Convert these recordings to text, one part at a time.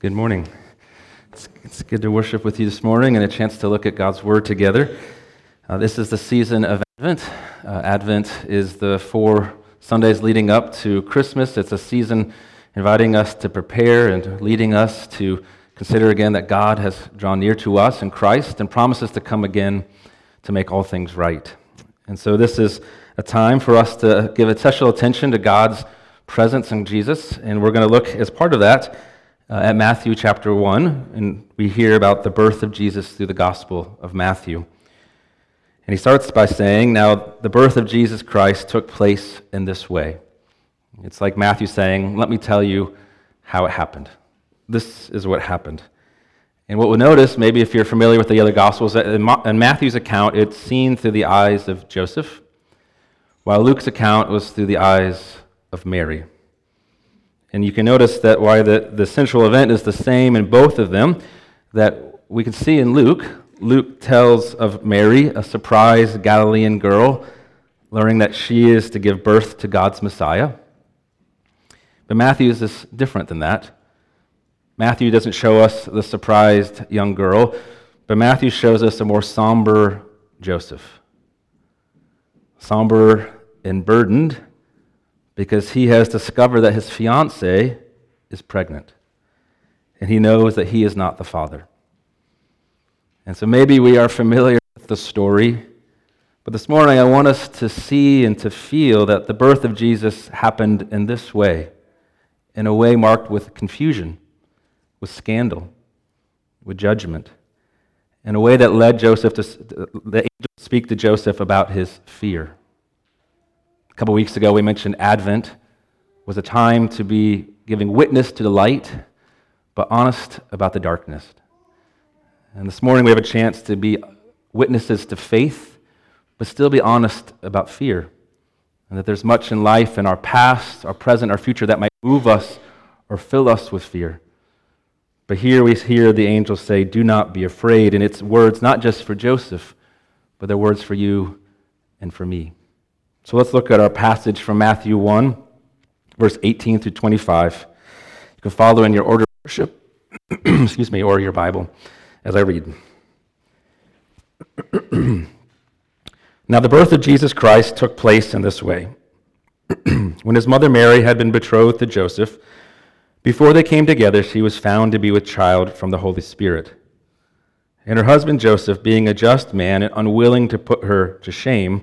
Good morning. It's, it's, good to worship with you this morning and a chance to look at God's Word together. Uh, this is the season of Advent. Uh, Advent is the four Sundays leading up to Christmas. It's a season inviting us to prepare and leading us to consider again that God has drawn near to us in Christ and promises to come again to make all things right. And so, this is a time for us to give special attention to God's presence in Jesus, and we're going to look as part of that uh, at Matthew chapter 1, and we hear about the birth of Jesus through the Gospel of Matthew. And he starts by saying, Now, the birth of Jesus Christ took place in this way. It's like Matthew saying, Let me tell you how it happened. This is what happened. And what we'll notice, maybe if you're familiar with the other Gospels, in Matthew's account, it's seen through the eyes of Joseph, while Luke's account was through the eyes of Mary. And you can notice that why the, the central event is the same in both of them, that we can see in Luke. Luke tells of Mary, a surprised Galilean girl, learning that she is to give birth to God's Messiah. But Matthew is different than that. Matthew doesn't show us the surprised young girl, but Matthew shows us a more somber Joseph. Somber and burdened because he has discovered that his fiancee is pregnant. And he knows that he is not the father. And so maybe we are familiar with the story, but this morning I want us to see and to feel that the birth of Jesus happened in this way, in a way marked with confusion, with scandal, with judgment, in a way that led Joseph to the angel speak to Joseph about his fear couple weeks ago, we mentioned Advent was a time to be giving witness to the light, but honest about the darkness. And this morning, we have a chance to be witnesses to faith, but still be honest about fear. And that there's much in life, in our past, our present, our future, that might move us or fill us with fear. But here we hear the angels say, Do not be afraid. And it's words not just for Joseph, but they're words for you and for me. So let's look at our passage from Matthew 1, verse 18 through 25. You can follow in your order of worship, excuse me, or your Bible as I read. now, the birth of Jesus Christ took place in this way. when his mother Mary had been betrothed to Joseph, before they came together, she was found to be with child from the Holy Spirit. And her husband Joseph, being a just man and unwilling to put her to shame,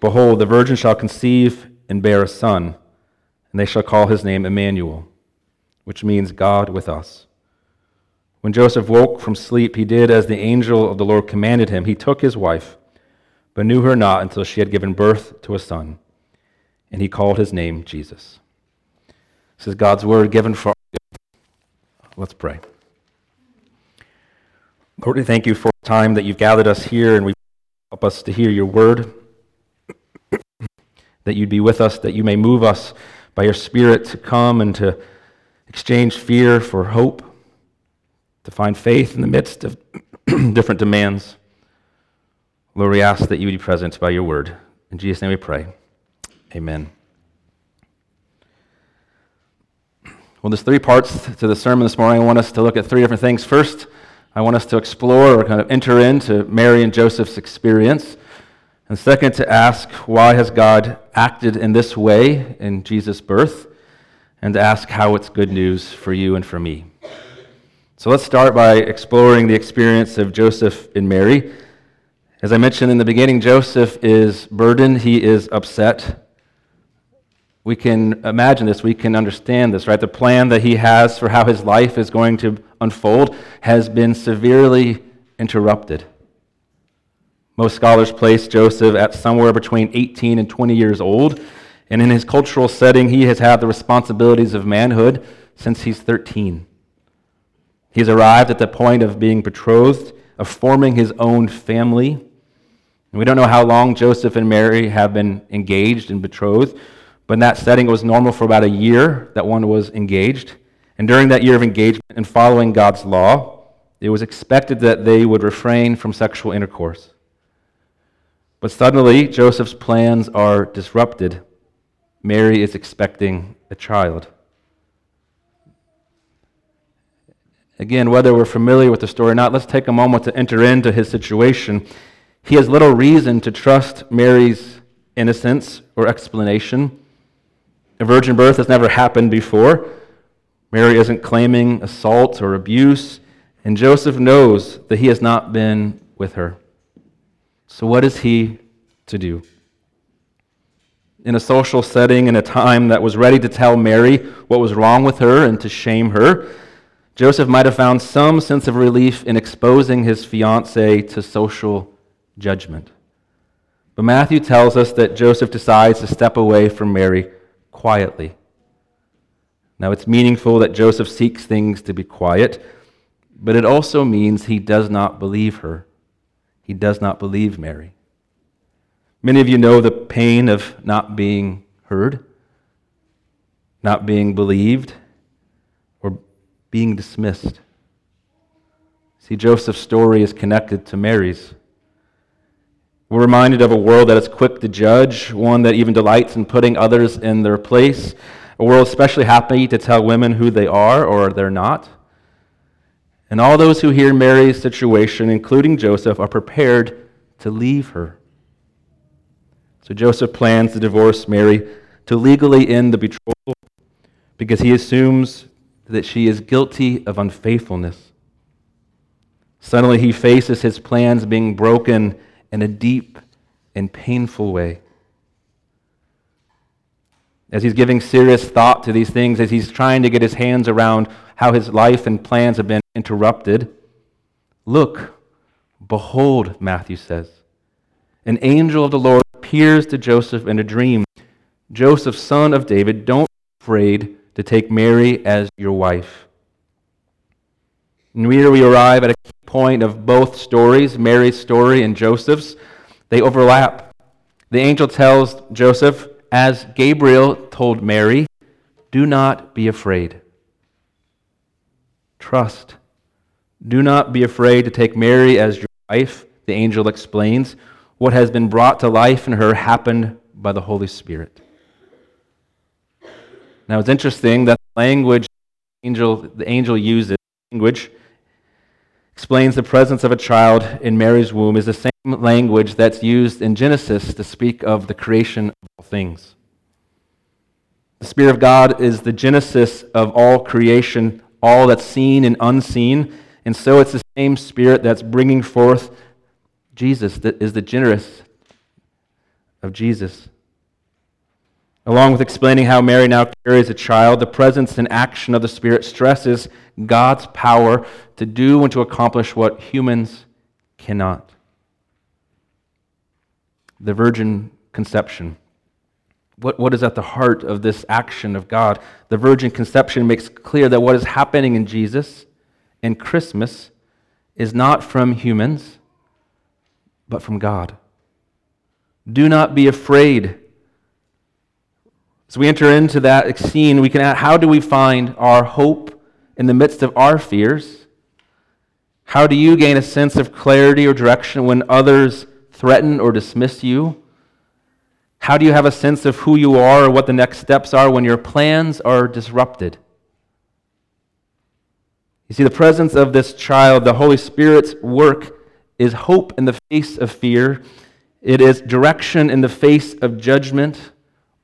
Behold, the virgin shall conceive and bear a son, and they shall call his name Emmanuel, which means God with us. When Joseph woke from sleep, he did as the angel of the Lord commanded him. He took his wife, but knew her not until she had given birth to a son, and he called his name Jesus. This is God's word given for us. Let's pray. Lord, we thank you for the time that you've gathered us here, and we help us to hear your word that you'd be with us, that you may move us by your Spirit to come and to exchange fear for hope, to find faith in the midst of different demands. Lord, we ask that you be present by your word. In Jesus' name we pray. Amen. Well, there's three parts to the sermon this morning. I want us to look at three different things. First, I want us to explore or kind of enter into Mary and Joseph's experience. And second, to ask, why has God acted in this way in Jesus' birth? And to ask how it's good news for you and for me. So let's start by exploring the experience of Joseph and Mary. As I mentioned in the beginning, Joseph is burdened, he is upset. We can imagine this, we can understand this, right? The plan that he has for how his life is going to unfold has been severely interrupted. Most scholars place Joseph at somewhere between 18 and 20 years old, and in his cultural setting, he has had the responsibilities of manhood since he's 13. He's arrived at the point of being betrothed, of forming his own family. And we don't know how long Joseph and Mary have been engaged and betrothed, but in that setting, it was normal for about a year that one was engaged. And during that year of engagement and following God's law, it was expected that they would refrain from sexual intercourse. But suddenly, Joseph's plans are disrupted. Mary is expecting a child. Again, whether we're familiar with the story or not, let's take a moment to enter into his situation. He has little reason to trust Mary's innocence or explanation. A virgin birth has never happened before. Mary isn't claiming assault or abuse, and Joseph knows that he has not been with her. So, what is he to do? In a social setting, in a time that was ready to tell Mary what was wrong with her and to shame her, Joseph might have found some sense of relief in exposing his fiancee to social judgment. But Matthew tells us that Joseph decides to step away from Mary quietly. Now, it's meaningful that Joseph seeks things to be quiet, but it also means he does not believe her. He does not believe Mary. Many of you know the pain of not being heard, not being believed, or being dismissed. See, Joseph's story is connected to Mary's. We're reminded of a world that is quick to judge, one that even delights in putting others in their place, a world especially happy to tell women who they are or they're not. And all those who hear Mary's situation, including Joseph, are prepared to leave her. So Joseph plans to divorce Mary to legally end the betrothal because he assumes that she is guilty of unfaithfulness. Suddenly, he faces his plans being broken in a deep and painful way. As he's giving serious thought to these things, as he's trying to get his hands around how his life and plans have been interrupted, look, behold, Matthew says, an angel of the Lord appears to Joseph in a dream. Joseph, son of David, don't be afraid to take Mary as your wife. And here we arrive at a key point of both stories, Mary's story and Joseph's. They overlap. The angel tells Joseph, as Gabriel told Mary, do not be afraid. Trust. Do not be afraid to take Mary as your wife, the angel explains. What has been brought to life in her happened by the Holy Spirit. Now it's interesting that the language the angel, the angel uses, language, explains the presence of a child in Mary's womb is the same language that's used in Genesis to speak of the creation of all things. The Spirit of God is the genesis of all creation, all that's seen and unseen. And so it's the same Spirit that's bringing forth Jesus, that is the genesis of Jesus. Along with explaining how Mary now carries a child, the presence and action of the Spirit stresses God's power to do and to accomplish what humans cannot. The virgin conception. What, what is at the heart of this action of God? The virgin conception makes clear that what is happening in Jesus and Christmas is not from humans, but from God. Do not be afraid as we enter into that scene, we can ask how do we find our hope in the midst of our fears? How do you gain a sense of clarity or direction when others threaten or dismiss you? How do you have a sense of who you are or what the next steps are when your plans are disrupted? You see, the presence of this child, the Holy Spirit's work, is hope in the face of fear. It is direction in the face of judgment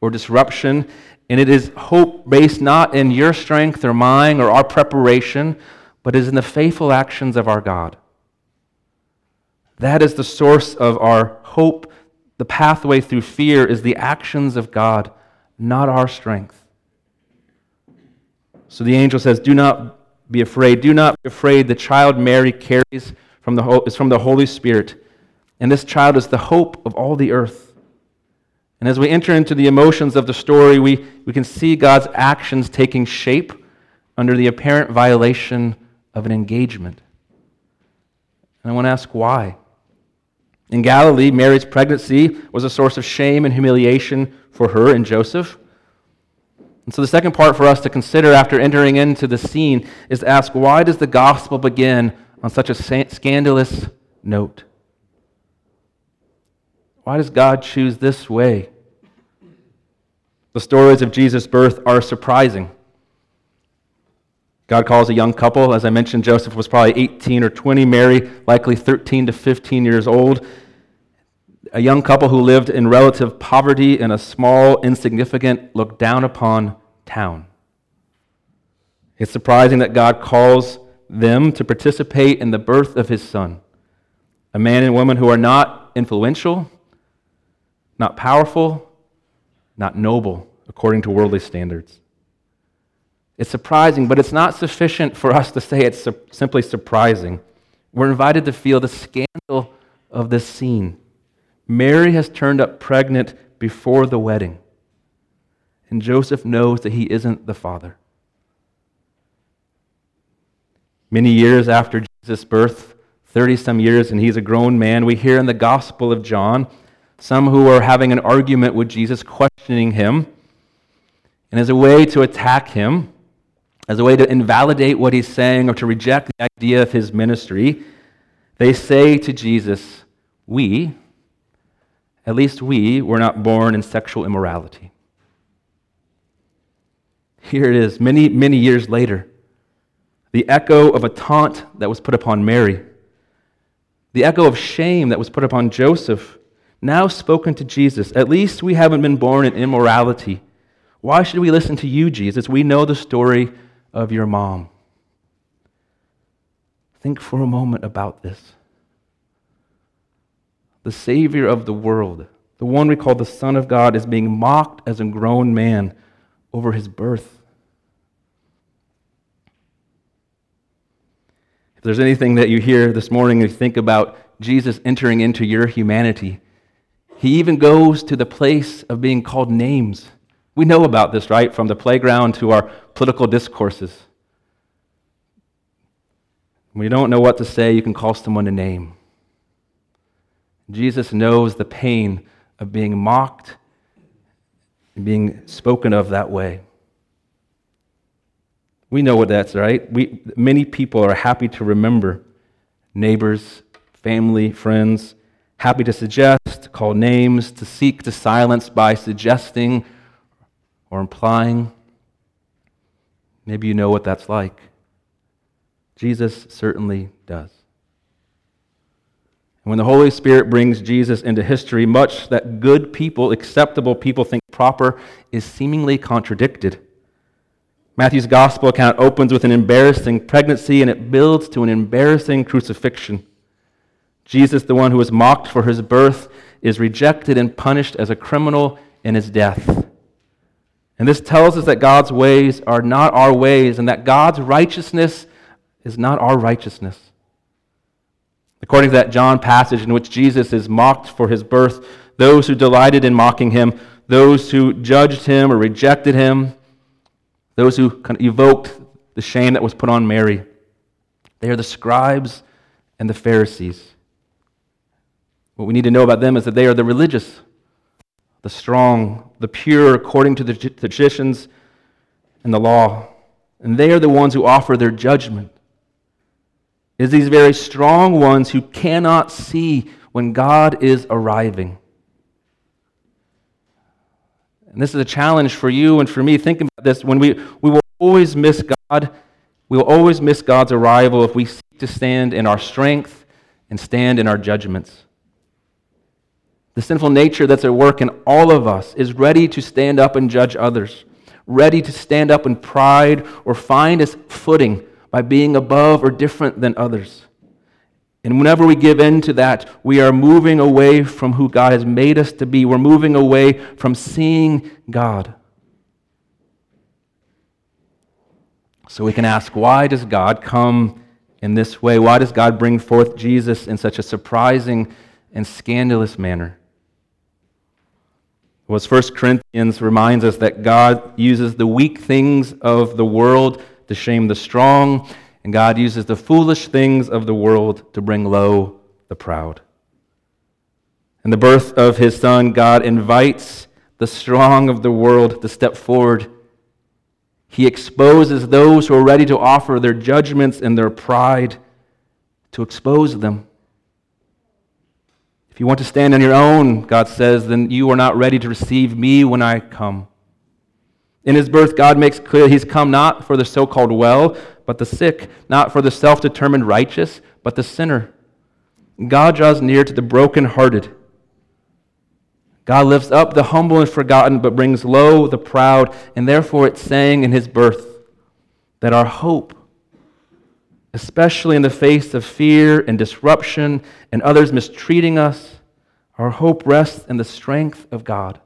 or disruption. And it is hope based not in your strength or mine or our preparation, but is in the faithful actions of our God. That is the source of our hope. The pathway through fear is the actions of God, not our strength. So the angel says, Do not be afraid. Do not be afraid. The child Mary carries from the, is from the Holy Spirit. And this child is the hope of all the earth. And as we enter into the emotions of the story, we, we can see God's actions taking shape under the apparent violation of an engagement. And I want to ask why. In Galilee, Mary's pregnancy was a source of shame and humiliation for her and Joseph. And so, the second part for us to consider after entering into the scene is to ask why does the gospel begin on such a scandalous note? Why does God choose this way? The stories of Jesus' birth are surprising. God calls a young couple. As I mentioned, Joseph was probably 18 or 20, Mary likely 13 to 15 years old. A young couple who lived in relative poverty in a small, insignificant, looked down upon town. It's surprising that God calls them to participate in the birth of his son. A man and woman who are not influential, not powerful, not noble according to worldly standards. It's surprising, but it's not sufficient for us to say it's su- simply surprising. We're invited to feel the scandal of this scene. Mary has turned up pregnant before the wedding, and Joseph knows that he isn't the father. Many years after Jesus' birth, 30 some years, and he's a grown man, we hear in the Gospel of John some who are having an argument with Jesus, questioning him. And as a way to attack him, as a way to invalidate what he's saying or to reject the idea of his ministry, they say to Jesus, We, at least we, were not born in sexual immorality. Here it is, many, many years later, the echo of a taunt that was put upon Mary, the echo of shame that was put upon Joseph, now spoken to Jesus. At least we haven't been born in immorality. Why should we listen to you, Jesus? We know the story of your mom. Think for a moment about this. The Savior of the world, the one we call the Son of God, is being mocked as a grown man over his birth. If there's anything that you hear this morning you think about Jesus entering into your humanity, he even goes to the place of being called names. We know about this, right? From the playground to our political discourses. When you don't know what to say, you can call someone a name. Jesus knows the pain of being mocked and being spoken of that way. We know what that's, right? We, many people are happy to remember neighbors, family, friends, happy to suggest, call names, to seek to silence by suggesting or implying. Maybe you know what that's like. Jesus certainly does. And when the Holy Spirit brings Jesus into history, much that good people, acceptable people think proper is seemingly contradicted. Matthew's gospel account opens with an embarrassing pregnancy and it builds to an embarrassing crucifixion. Jesus, the one who was mocked for his birth, is rejected and punished as a criminal in his death. And this tells us that God's ways are not our ways and that God's righteousness is not our righteousness. According to that John passage in which Jesus is mocked for his birth, those who delighted in mocking him, those who judged him or rejected him, those who evoked the shame that was put on Mary, they are the scribes and the Pharisees. What we need to know about them is that they are the religious the strong, the pure, according to the traditions and the law. And they are the ones who offer their judgment. It is these very strong ones who cannot see when God is arriving. And this is a challenge for you and for me. Think about this. When we, we will always miss God, we will always miss God's arrival if we seek to stand in our strength and stand in our judgments. The sinful nature that's at work in all of us is ready to stand up and judge others, ready to stand up in pride or find its footing by being above or different than others. And whenever we give in to that, we are moving away from who God has made us to be. We're moving away from seeing God. So we can ask, why does God come in this way? Why does God bring forth Jesus in such a surprising and scandalous manner? Was 1 Corinthians reminds us that God uses the weak things of the world to shame the strong, And God uses the foolish things of the world to bring low the proud. In the birth of his son, God invites the strong of the world to step forward. He exposes those who are ready to offer their judgments and their pride to expose them. If you want to stand on your own, God says, then you are not ready to receive me when I come. In his birth, God makes clear he's come not for the so called well, but the sick, not for the self determined righteous, but the sinner. God draws near to the broken-hearted. God lifts up the humble and forgotten, but brings low the proud. And therefore, it's saying in his birth that our hope, especially in the face of fear and disruption and others mistreating us, our hope rests in the strength of God.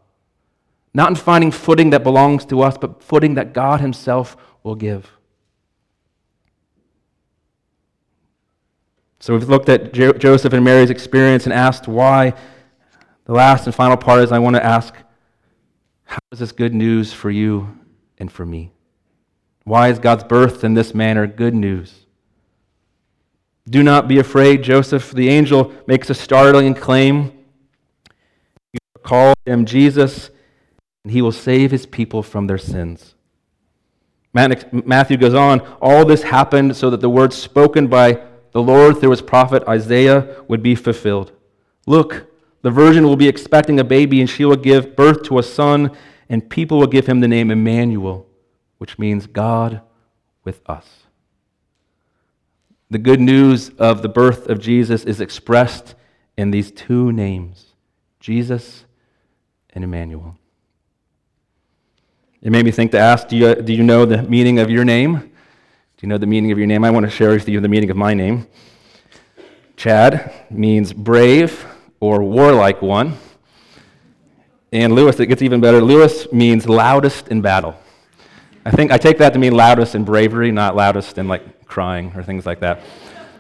Not in finding footing that belongs to us, but footing that God Himself will give. So we've looked at jo- Joseph and Mary's experience and asked why. The last and final part is I want to ask how is this good news for you and for me? Why is God's birth in this manner good news? Do not be afraid, Joseph. The angel makes a startling claim. You call him Jesus, and he will save his people from their sins. Matthew goes on, all this happened so that the words spoken by the Lord through his prophet Isaiah would be fulfilled. Look, the virgin will be expecting a baby, and she will give birth to a son, and people will give him the name Emmanuel, which means God with us. The good news of the birth of Jesus is expressed in these two names Jesus and Emmanuel. It made me think to ask do you, do you know the meaning of your name? Do you know the meaning of your name? I want to share with you the meaning of my name. Chad means brave or warlike one. And Lewis, it gets even better. Lewis means loudest in battle. I think I take that to mean loudest in bravery, not loudest in like crying or things like that,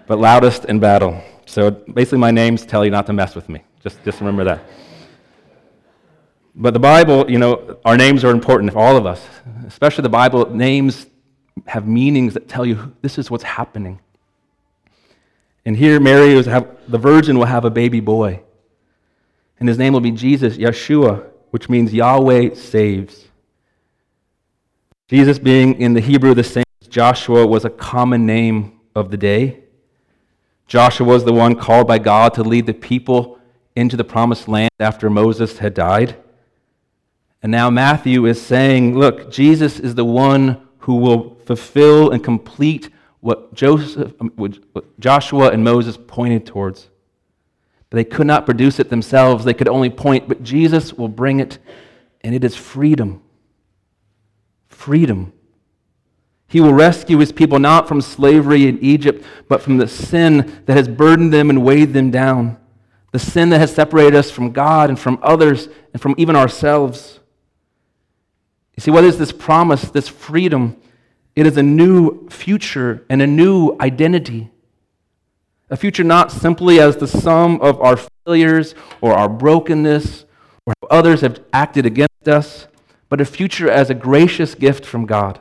but loudest in battle. So basically, my names tell you not to mess with me. Just, just remember that. But the Bible, you know, our names are important for all of us, especially the Bible. Names have meanings that tell you this is what's happening. And here, Mary was have, the virgin will have a baby boy. And his name will be Jesus, Yeshua, which means Yahweh saves. Jesus, being in the Hebrew the same Joshua, was a common name of the day. Joshua was the one called by God to lead the people into the promised land after Moses had died. And now Matthew is saying, look, Jesus is the one who will fulfill and complete what, Joseph, what Joshua and Moses pointed towards. But they could not produce it themselves. They could only point, but Jesus will bring it, and it is freedom. Freedom. He will rescue his people not from slavery in Egypt, but from the sin that has burdened them and weighed them down. The sin that has separated us from God and from others and from even ourselves. You see, what is this promise, this freedom? It is a new future and a new identity. A future not simply as the sum of our failures or our brokenness or how others have acted against us, but a future as a gracious gift from God.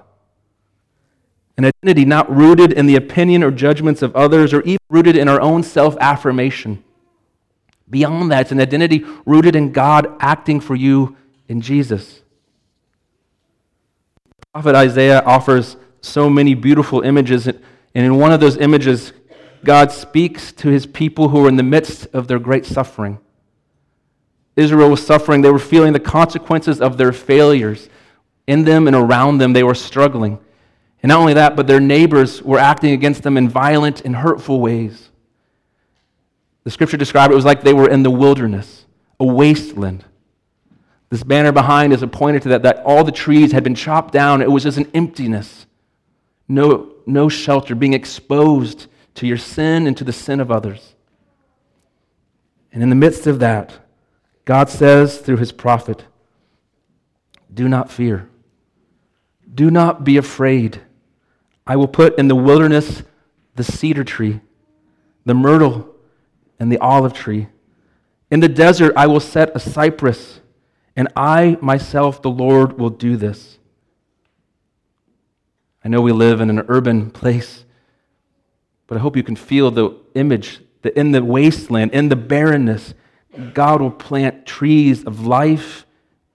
An identity not rooted in the opinion or judgments of others or even rooted in our own self affirmation. Beyond that, it's an identity rooted in God acting for you in Jesus prophet Isaiah offers so many beautiful images. And in one of those images, God speaks to his people who are in the midst of their great suffering. Israel was suffering. They were feeling the consequences of their failures. In them and around them, they were struggling. And not only that, but their neighbors were acting against them in violent and hurtful ways. The scripture described it was like they were in the wilderness, a wasteland. This banner behind is a pointer to that, that all the trees had been chopped down. It was just an emptiness. No, no shelter, being exposed to your sin and to the sin of others. And in the midst of that, God says through his prophet, Do not fear. Do not be afraid. I will put in the wilderness the cedar tree, the myrtle, and the olive tree. In the desert, I will set a cypress and I myself, the Lord, will do this. I know we live in an urban place, But I hope you can feel the image that in the wasteland, in the barrenness, God will plant trees of life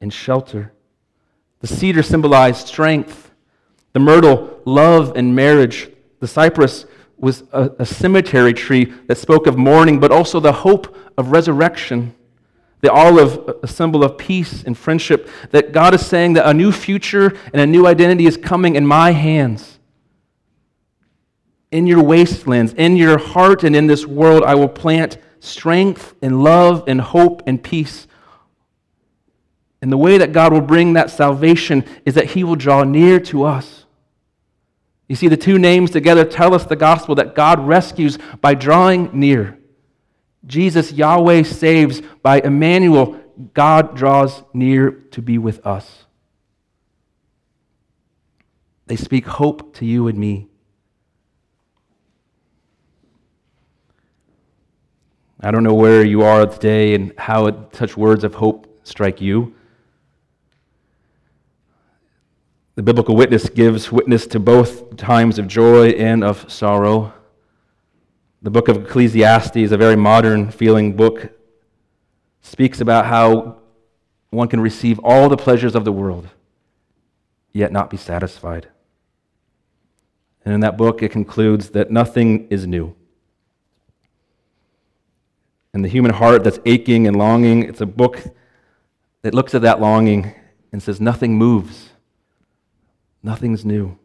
and shelter. The cedar symbolized strength, the myrtle, love and marriage. The cypress was a, a, cemetery tree that spoke of mourning, but also the hope of resurrection. The olive, a symbol of peace and friendship, that God is saying that a new future and a new identity is coming in my hands. In your wastelands, in your heart, and in this world, I will plant strength and love and hope and peace. And the way that God will bring that salvation is that He will draw near to us. You see, the two names together tell us the gospel that God rescues by drawing near. Jesus, Yahweh, saves by Emmanuel, God draws near to be with us. They speak hope to you and me. I don't know where you are today and how such words of hope strike you. The biblical witness gives witness to both times of joy and of sorrow. The book of Ecclesiastes, a very modern feeling book, speaks about how one can receive all the pleasures of the world, yet not be satisfied. And in that book, it concludes that nothing is new and the human heart that's aching and longing. It's a book that looks at that longing and says, Nothing moves, nothing's new.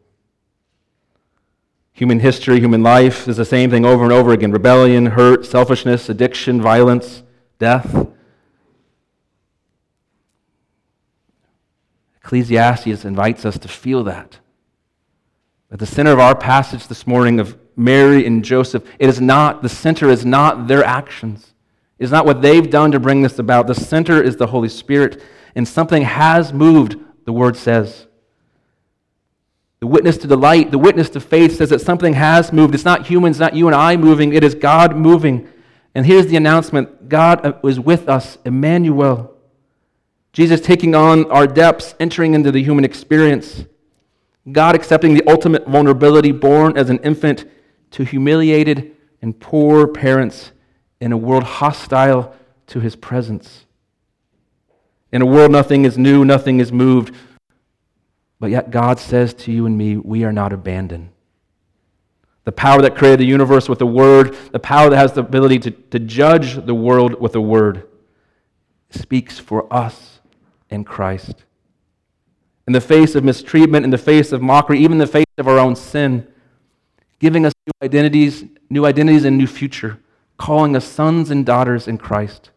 Human history, human life is the same thing over and over again rebellion, hurt, selfishness, addiction, violence, death. Ecclesiastes invites us to feel that. At the center of our passage this morning of Mary and Joseph, it is not, the center is not their actions is not what they've done to bring this about. The center is the Holy Spirit, and something has moved, the word says. The witness to the light, the witness to faith says that something has moved. It's not humans, not you and I moving, it is God moving. And here's the announcement God uh, is with us, Emmanuel. Jesus taking on our depths, entering into the human experience. God accepting the ultimate vulnerability, born as an infant to humiliated and poor parents in a world hostile to his presence. In a world nothing is new, nothing is moved. But yet God says to you and me, we are not abandoned. The power that created the universe with a word, the power that has the ability to, to judge the world with a word, speaks for us in Christ. In the face of mistreatment, in the face of mockery, even in the face of our own sin, giving us new identities, new identities and new future calling us sons and daughters in Christ.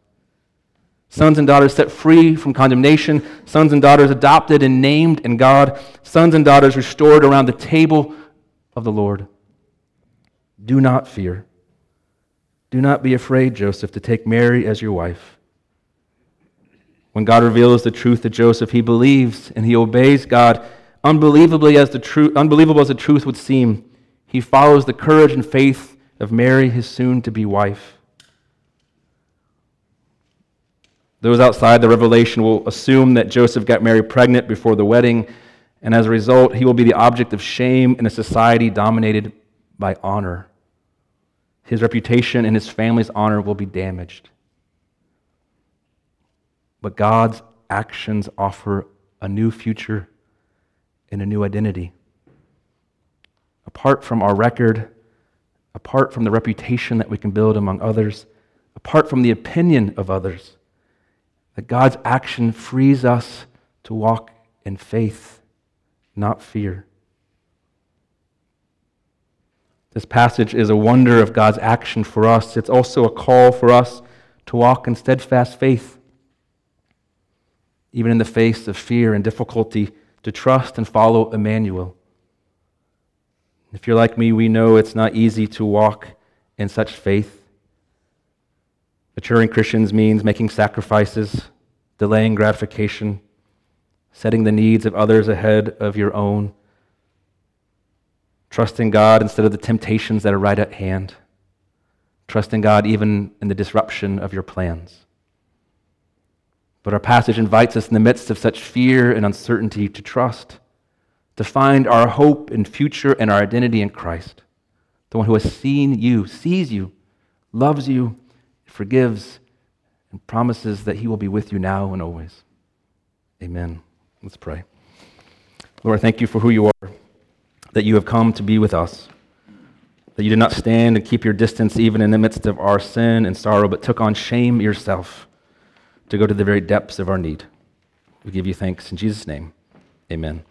Sons and daughters set free from condemnation, sons and daughters adopted and named in God, sons and daughters restored around the table of the Lord. Do not fear. Do not be afraid, Joseph, to take Mary as your wife. When God reveals the truth to Joseph, he believes and he obeys God unbelievably as the unbelievable as the truth would seem. He follows the courage and faith of Mary, his soon to be wife. Those outside the revelation will assume that Joseph got Mary pregnant before the wedding, and as a result, he will be the object of shame in a society dominated by honor. His reputation and his family's honor will be damaged. But God's actions offer a new future and a new identity. Apart from our record, apart from the reputation that we can build among others, apart from the opinion of others, that God's action frees us to walk in faith, not fear. This passage is a wonder of God's action for us. It's also a call for us to walk in steadfast faith, even in the face of fear and difficulty, to trust and follow Emmanuel. If you're like me, we know it's not easy to walk in such faith. Maturing Christians means making sacrifices, delaying gratification, setting the needs of others ahead of your own, trusting God instead of the temptations that are right at hand, trusting God even in the disruption of your plans. But our passage invites us in the midst of such fear and uncertainty to trust to find our hope and future and our identity in Christ, the one who has seen you, sees you, loves you, forgives, and promises that he will be with you now and always. Amen. Let's pray. Lord, I thank you for who you are, that you have come to be with us, that you did not stand and keep your distance even in the midst of our sin and sorrow, but took on shame yourself to go to the very depths of our need. We give you thanks in Jesus' name. Amen.